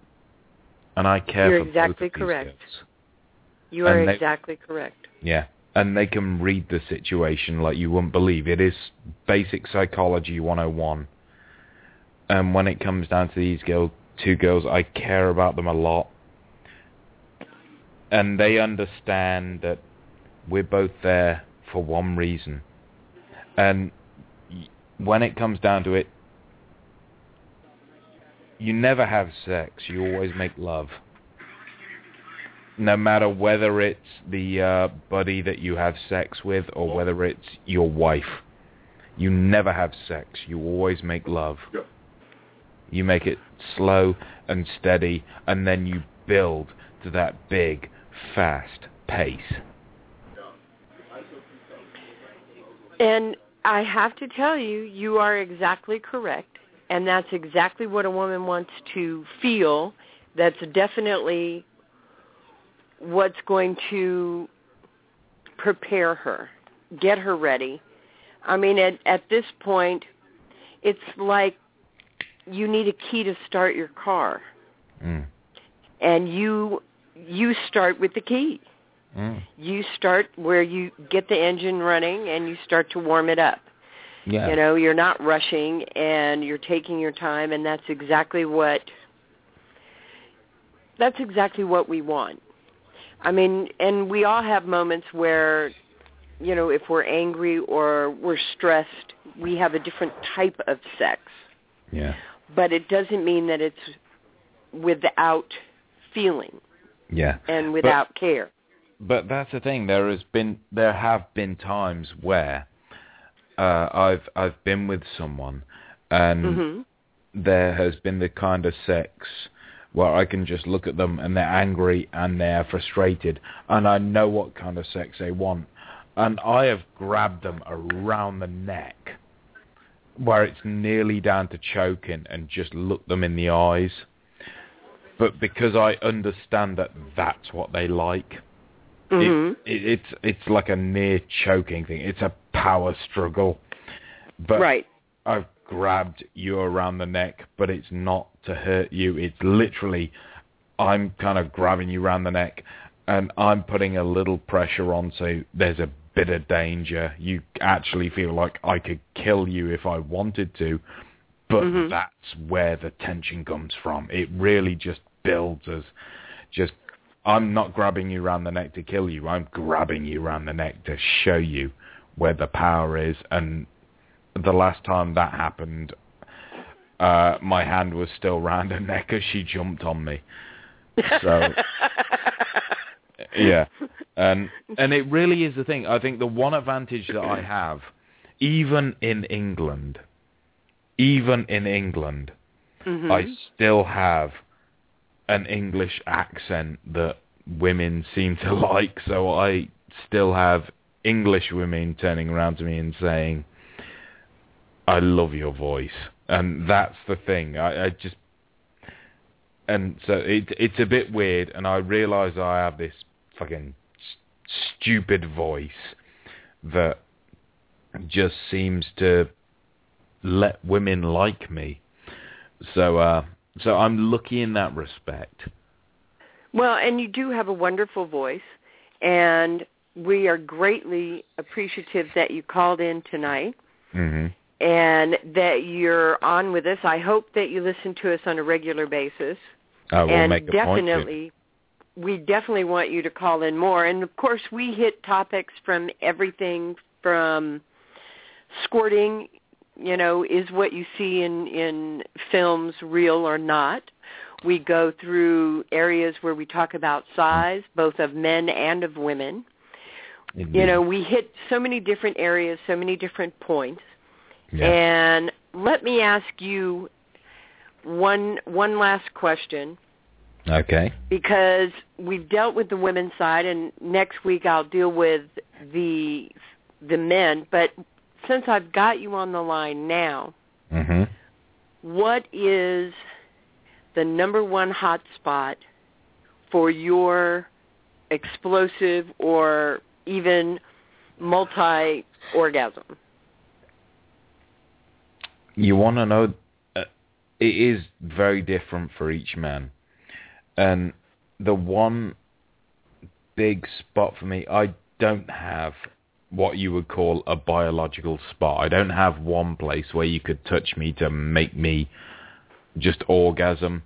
Speaker 4: And I care
Speaker 1: You're exactly correct. You are
Speaker 4: they-
Speaker 1: exactly correct.
Speaker 4: Yeah. And they can read the situation like you wouldn't believe. It is basic psychology 101. And when it comes down to these girl, two girls, I care about them a lot. And they understand that we're both there for one reason. And when it comes down to it, you never have sex. You always make love no matter whether it's the uh, buddy that you have sex with or whether it's your wife. You never have sex. You always make love. You make it slow and steady, and then you build to that big, fast pace.
Speaker 1: And I have to tell you, you are exactly correct. And that's exactly what a woman wants to feel. That's definitely what's going to prepare her, get her ready. I mean, at at this point, it's like you need a key to start your car,
Speaker 4: Mm.
Speaker 1: and you you start with the key.
Speaker 4: Mm.
Speaker 1: You start where you get the engine running and you start to warm it up.
Speaker 4: Yeah.
Speaker 1: You know, you're not rushing and you're taking your time and that's exactly what that's exactly what we want. I mean, and we all have moments where you know, if we're angry or we're stressed, we have a different type of sex.
Speaker 4: Yeah.
Speaker 1: But it doesn't mean that it's without feeling
Speaker 4: Yeah.
Speaker 1: and without care.
Speaker 4: But that's the thing. There has been, there have been times where uh, I've I've been with someone, and
Speaker 1: Mhm.
Speaker 4: there has been the kind of sex where I can just look at them and they're angry and they're frustrated, and I know what kind of sex they want, and I have grabbed them around the neck, where it's nearly down to choking, and just looked them in the eyes. But because I understand that that's what they like,
Speaker 1: Mhm.
Speaker 4: it, it, it's it's like a near choking thing. It's a power struggle. But
Speaker 1: right.
Speaker 4: I've grabbed you around the neck, but it's not to hurt you. It's literally I'm kind of grabbing you around the neck and I'm putting a little pressure on so there's a bit of danger. You actually feel like I could kill you if I wanted to, but
Speaker 1: Mhm.
Speaker 4: that's where the tension comes from. It really just builds as just I'm not grabbing you around the neck to kill you. I'm grabbing you around the neck to show you where the power is. And the last time that happened, uh, my hand was still round her neck as she jumped on me. So yeah, and and it really is the thing. I think the one advantage that I have, even in England, even in England,
Speaker 1: Mhm.
Speaker 4: I still have an English accent that women seem to like, so I still have English women turning around to me and saying, "I love your voice," and that's the thing. I, I just, and so it, it's a bit weird, and I realise I have this fucking s- stupid voice that just seems to let women like me. So, uh, so I'm lucky in that respect.
Speaker 1: Well, and you do have a wonderful voice, and we are greatly appreciative that you called in tonight
Speaker 4: hmm
Speaker 1: and that you're on with us. I hope that you listen to us on a regular basis.
Speaker 4: I will
Speaker 1: and
Speaker 4: make a point
Speaker 1: definitely, we definitely want you to call in more. And of course, we hit topics from everything from squirting. You know, is what you see in in films real or not? We go through areas where we talk about size, both of men and of women. You know, we hit so many different areas, so many different points.
Speaker 4: yeah.
Speaker 1: And let me ask you one one last question
Speaker 4: okay.
Speaker 1: because we've dealt with the women's side and next week I'll deal with the the men, but since I've got you on the line now,
Speaker 4: hmm
Speaker 1: what is the number one hot spot for your explosive or even multi orgasm?
Speaker 4: You want to know? Uh, it is very different for each man, and the one big spot for me, I don't have what you would call a biological spot. I don't have one place where you could touch me to make me just orgasm.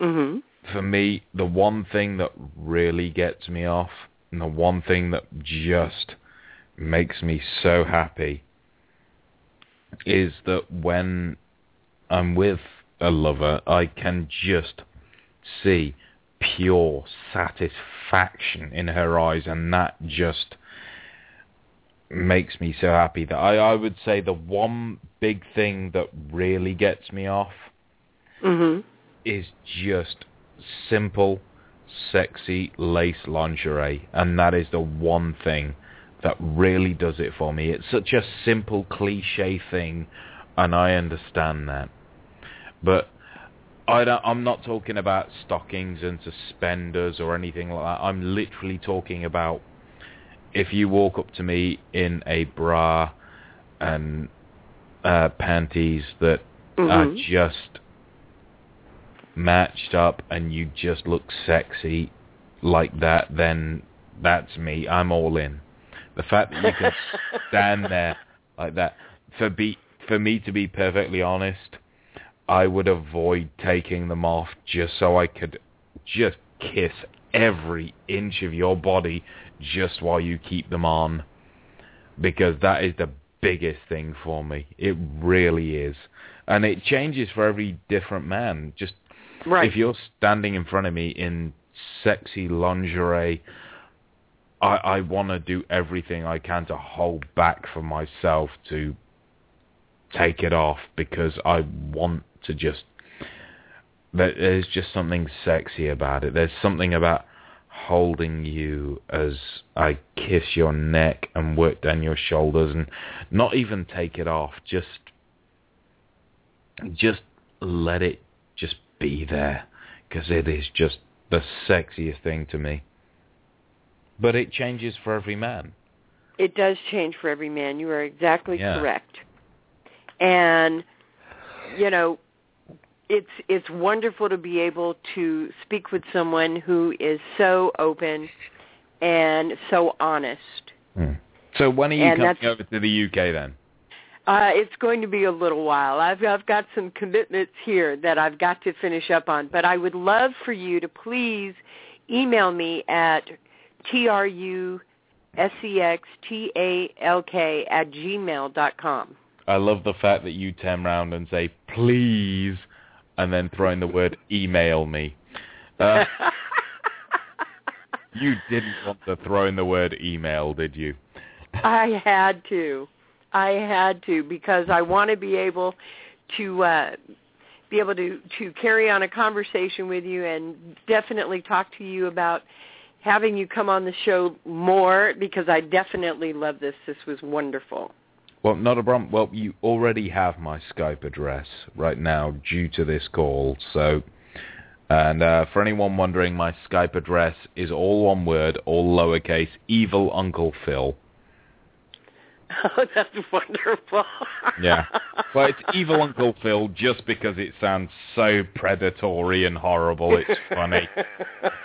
Speaker 1: Mhm.
Speaker 4: for me, the one thing that really gets me off, and the one thing that just makes me so happy, is that when I'm with a lover, I can just see pure satisfaction in her eyes, and that just makes me so happy that I, I would say the one big thing that really gets me off
Speaker 1: Mhm.
Speaker 4: is just simple, sexy lace lingerie, and that is the one thing that really does it for me. It's such a simple cliche thing, and I understand that. But I don't, I'm not talking about stockings and suspenders or anything like that. I'm literally talking about if you walk up to me in a bra and uh, panties that
Speaker 1: Mm-hmm.
Speaker 4: are just matched up and you just look sexy like that, then that's me. I'm all in. The fact that you can stand there like that, for be for me to be perfectly honest, I would avoid taking them off just so I could just kiss every inch of your body just while you keep them on because that is the biggest thing for me. It really is. And it changes for every different man. Just
Speaker 1: right.
Speaker 4: if you're standing in front of me in sexy lingerie, I, I want to do everything I can to hold back for myself to take it off because I want to just. There- There's just something sexy about it. There's something about holding you as I kiss your neck and work down your shoulders and not even take it off. Just, just let it just be there because it is just the sexiest thing to me. But it changes for every man.
Speaker 1: It does change for every man. You are exactly
Speaker 4: Yeah.
Speaker 1: correct. And you know, it's it's wonderful to be able to speak with someone who is so open and so honest.
Speaker 4: So when are you
Speaker 1: And
Speaker 4: coming over to the UK then?
Speaker 1: Uh, it's going to be a little while. I've I've got some commitments here that I've got to finish up on, but I would love for you to please email me at t r u s e x t a l k at gmail dot com.
Speaker 4: I love the fact that you turn around and say please, and then throw in the word email me. Uh, you didn't want to throw in the word email, did you?
Speaker 1: I had to. I had to because I want to be able to uh be able to to carry on a conversation with you and definitely talk to you about having you come on the show more because I definitely love this. This was wonderful.
Speaker 4: Well, not a problem. Well, you already have my Skype address right now due to this call. So, and uh, for anyone wondering, my Skype address is all one word, all lowercase, evil Uncle Phil.
Speaker 1: Oh, that's wonderful.
Speaker 4: Yeah. Well, it's evil Uncle Phil just because it sounds so predatory and horrible. It's funny.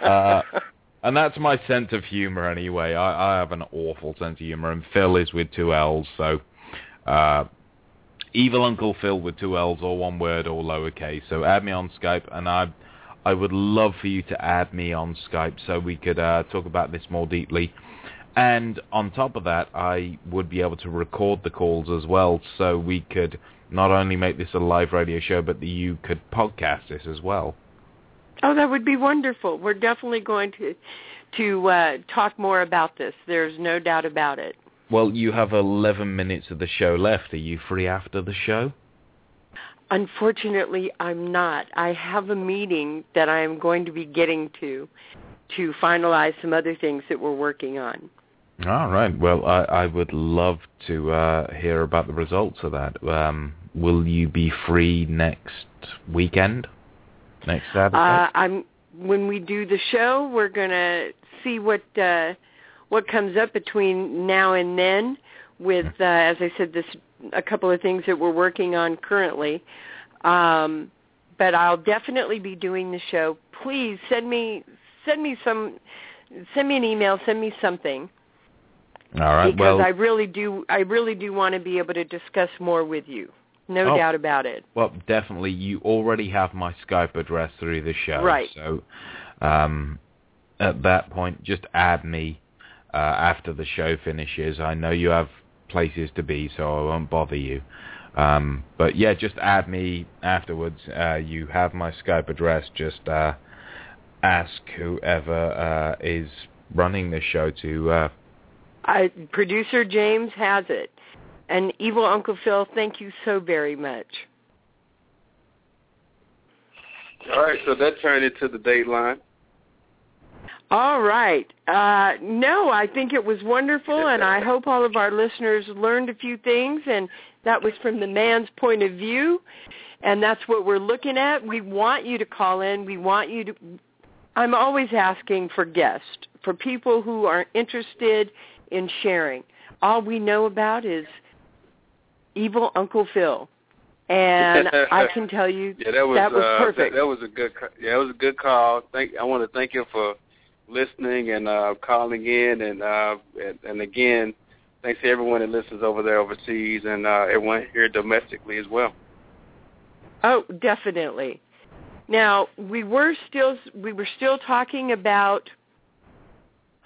Speaker 4: Uh, and that's my sense of humor anyway. I, I have an awful sense of humor, and Phil is with two L's, so uh, evil Uncle Phil with two L's, or one word, or lowercase. So add me on Skype, and I I would love for you to add me on Skype so we could uh, talk about this more deeply. And on top of that, I would be able to record the calls as well, so we could not only make this a live radio show, but that you could podcast this as well.
Speaker 1: Oh, that would be wonderful. We're definitely going to to uh, talk more about this. There's no doubt about it.
Speaker 4: Well, you have 11 minutes of the show left. Are you free after the show?
Speaker 1: Unfortunately, I'm not. I have a meeting that I am going to be getting to to finalize some other things that we're working on.
Speaker 4: All right. Well, I, I would love to uh, hear about the results of that. Um, will you be free next weekend? Next Saturday?
Speaker 1: Uh, I'm when we do the show, we're going to see what uh, what comes up between now and then. With, uh, as I said, this a couple of things that we're working on currently. Um, but I'll definitely be doing the show. Please send me send me some send me an email, send me something
Speaker 4: All right.
Speaker 1: because
Speaker 4: Well,
Speaker 1: I really do I really do want to be able to discuss more with you. No
Speaker 4: Oh.
Speaker 1: doubt about it.
Speaker 4: well, definitely. You already have my Skype address through the show,
Speaker 1: Right.
Speaker 4: So, um, at that point, just add me uh, after the show finishes. I know you have places to be, so I won't bother you. Um, but yeah, just add me afterwards. Uh, you have my Skype address. Just uh, ask whoever uh, is running the show to. Uh,
Speaker 1: I, producer James has it. And evil Uncle Phil, thank you so very much.
Speaker 2: All right, so that turned into the dateline.
Speaker 1: All right. Uh, no, I think it was wonderful, and I hope all of our listeners learned a few things, and that was from the man's point of view. And that's what we're looking at. We want you to call in. We want you to I'm always asking for guests, for people who are interested in sharing. All we know about is evil Uncle Phil. And I can tell you
Speaker 2: yeah, that was,
Speaker 1: that was
Speaker 2: uh,
Speaker 1: perfect.
Speaker 2: That, that was a good yeah, that was a good call. Thank I want to thank you for listening and uh calling in and uh and, and again thanks to everyone that listens over there overseas and uh everyone here domestically as well.
Speaker 1: Oh, definitely. Now we were still we were still talking about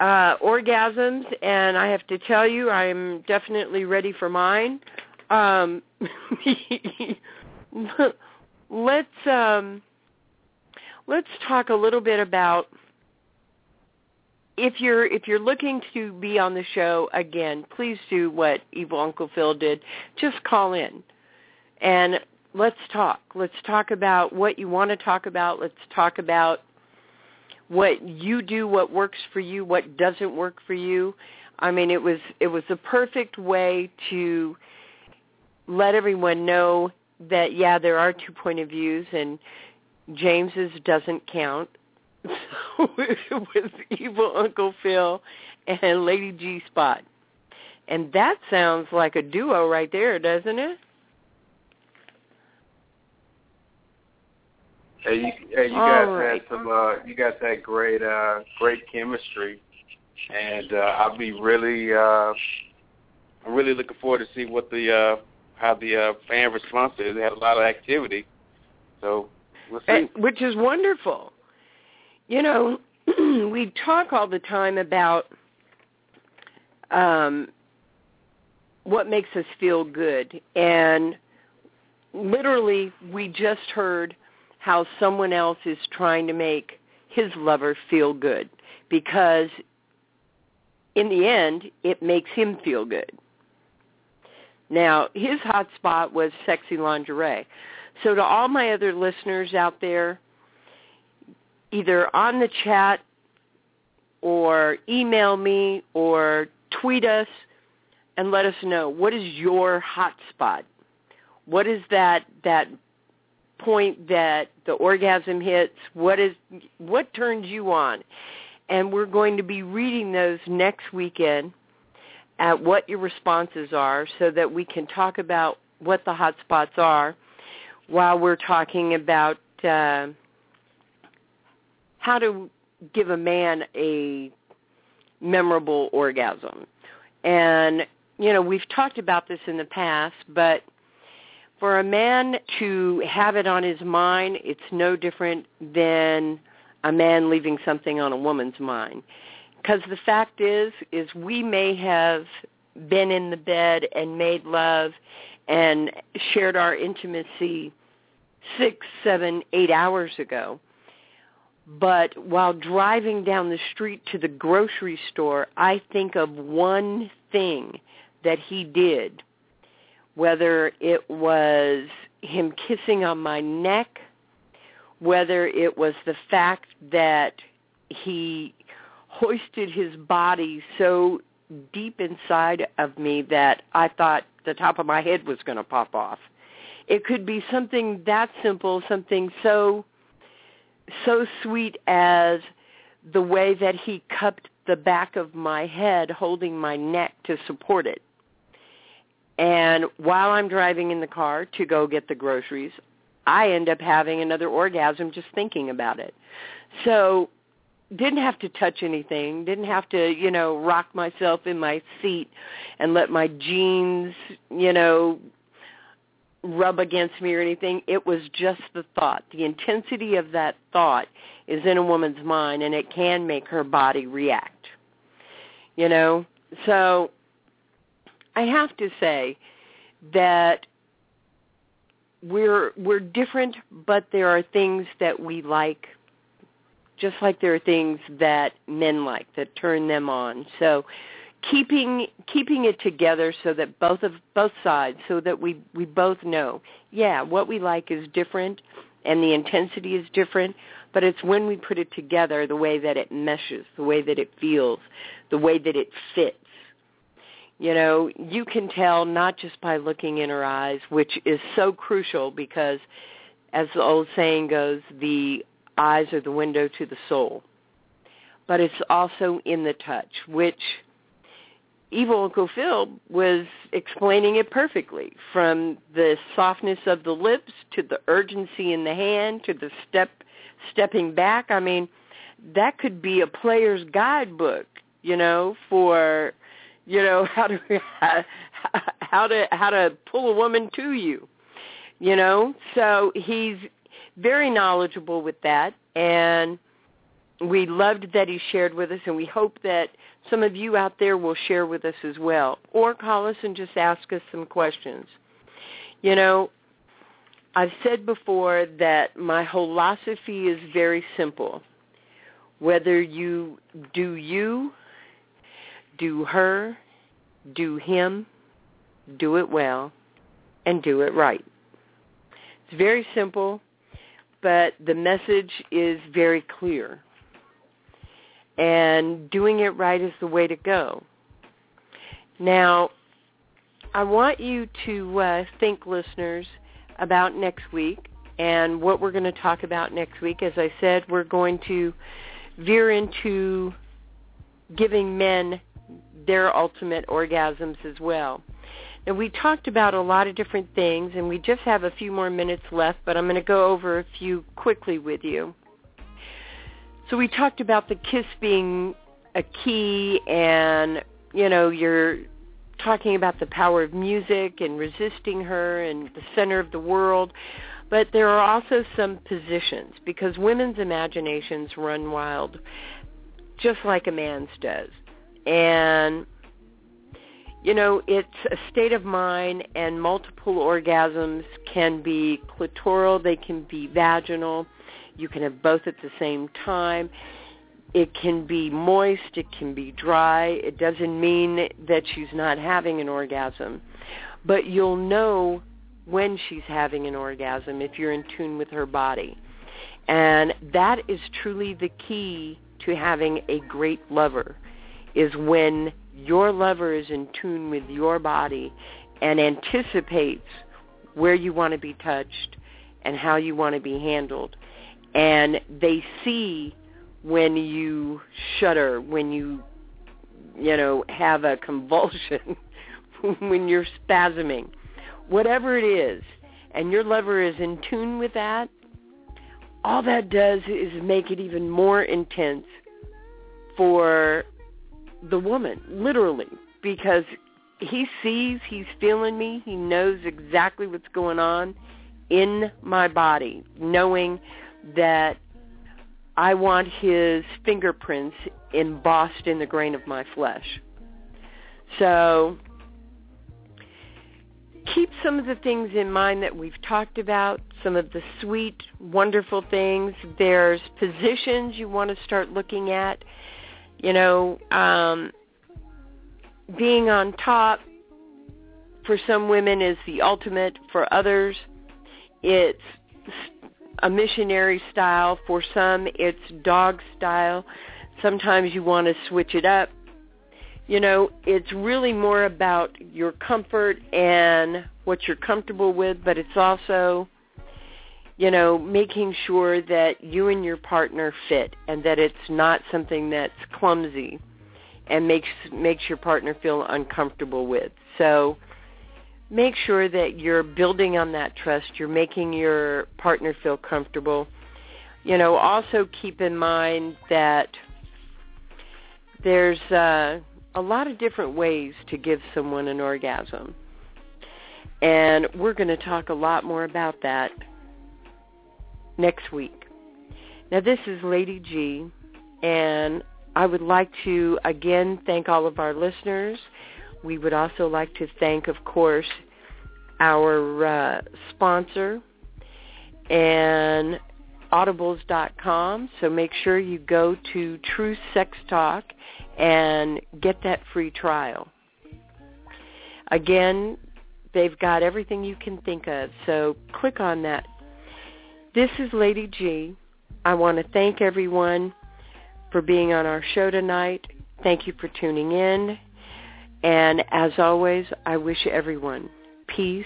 Speaker 1: uh, orgasms, and I have to tell you, I'm definitely ready for mine. Um, let's um, let's talk a little bit about if you're if you're looking to be on the show again. Please do what Evil Uncle Phil did. Just call in and let's talk. Let's talk about what you want to talk about. Let's talk about what you do, what works for you, what doesn't work for you. I mean, it was it was a perfect way to let everyone know that yeah, there are two point of views and James's doesn't count. Was evil Uncle Phil and Lady G Spot. And that sounds like a duo right there, doesn't it?
Speaker 2: Hey, you, hey, you guys
Speaker 1: right.
Speaker 2: had some. Uh, you guys had great, uh, great chemistry, and uh, I'll be really, uh, I'm really looking forward to see what the uh, how the uh, fan response is. They had a lot of activity, so we'll see.
Speaker 1: Eh, which is wonderful. You know, we talk all the time about um, what makes us feel good, and literally, we just heard how someone else is trying to make his lover feel good because in the end it makes him feel good. Now, his hot spot was sexy lingerie. So to all my other listeners out there, either on the chat or email me or tweet us and let us know what is your hot spot. What is that that point that the orgasm hits? What is what turns you on? And we're going to be reading those next weekend at what your responses are so that we can talk about what the hot spots are while we're talking about uh, how to give a man a memorable orgasm. And, you know, we've talked about this in the past, but for a man to have it on his mind, it's no different than a man leaving something on a woman's mind. Because the fact is, is we may have been in the bed and made love and shared our intimacy six, seven, eight hours ago. But while driving down the street to the grocery store, I think of one thing that he did, whether it was him kissing on my neck, whether it was the fact that he hoisted his body so deep inside of me that I thought the top of my head was going to pop off. It could be something that simple, something so so sweet as the way that he cupped the back of my head holding my neck to support it. And while I'm driving in the car to go get the groceries, I end up having another orgasm just thinking about it. So didn't have to touch anything, didn't have to, you know, rock myself in my seat and let my jeans, you know, rub against me or anything. It was just the thought. The intensity of that thought is in a woman's mind and it can make her body react. You know? So I have to say that we're we're different but there are things that we like just like there are things that men like that turn them on. So keeping keeping it together so that both of both sides so that we we both know yeah what we like is different and the intensity is different but it's when we put it together the way that it meshes the way that it feels the way that it fits You know, you can tell not just by looking in her eyes, which is so crucial because as the old saying goes, the eyes are the window to the soul. But it's also in the touch, which Evil Uncle Phil was explaining it perfectly, from the softness of the lips to the urgency in the hand to the step stepping back. I mean, that could be a player's guidebook, you know, for you know how to how to how to pull a woman to you you know so he's very knowledgeable with that and we loved that he shared with us and we hope that some of you out there will share with us as well. Or call us and just ask us some questions. You know i've said before that my philosophy is very simple. Whether you do you do her do him do it well and do it right. It's very simple, but the message is very clear. And doing it right is the way to go. Now, I want you to uh, think, listeners, about next week and what we're going to talk about next week. As I said, we're going to veer into giving men their ultimate orgasms as well. And we talked about a lot of different things, and we just have a few more minutes left, but I'm going to go over a few quickly with you. So we talked about the kiss being a key, and, you know, you're talking about the power of music and resisting her and the center of the world. But there are also some positions because women's imaginations run wild just like a man's does. And you know, it's a state of mind and multiple orgasms can be clitoral, they can be vaginal. You can have both at the same time. It can be moist, it can be dry. It doesn't mean that she's not having an orgasm. But you'll know when she's having an orgasm if you're in tune with her body. And that is truly the key to having a great lover is when your lover is in tune with your body and anticipates where you want to be touched and how you want to be handled. And they see when you shudder, when you, you know, have a convulsion, when you're spasming, whatever it is, and your lover is in tune with that, all that does is make it even more intense for the woman, literally, because he sees, he's feeling me, he knows exactly what's going on in my body, knowing that I want his fingerprints embossed in the grain of my flesh. So keep some of the things in mind that we've talked about, some of the sweet, wonderful things. There's positions you want to start looking at you know, um, being on top for some women is the ultimate. For others, it's a missionary style. For some, it's dog style. Sometimes you want to switch it up. You know, it's really more about your comfort and what you're comfortable with, but it's also you know, making sure that you and your partner fit and that it's not something that's clumsy and makes makes your partner feel uncomfortable with. So make sure that you're building on that trust, you're making your partner feel comfortable. You know, also keep in mind that there's uh, a lot of different ways to give someone an orgasm. And we're going to talk a lot more about that next week. Now this is Lady G, and I would like to again thank all of our listeners. We would also like to thank, of course, our uh, sponsor and audibles.com. So make sure you go to Tru Sex Talk and get that free trial. Again, they've got everything you can think of. So click on that this is Lady G. I want to thank everyone for being on our show tonight. Thank you for tuning in. And as always, I wish everyone peace,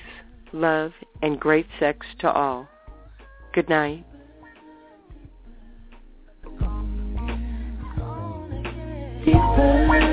Speaker 1: love, and great sex to all. Good night. Deeper.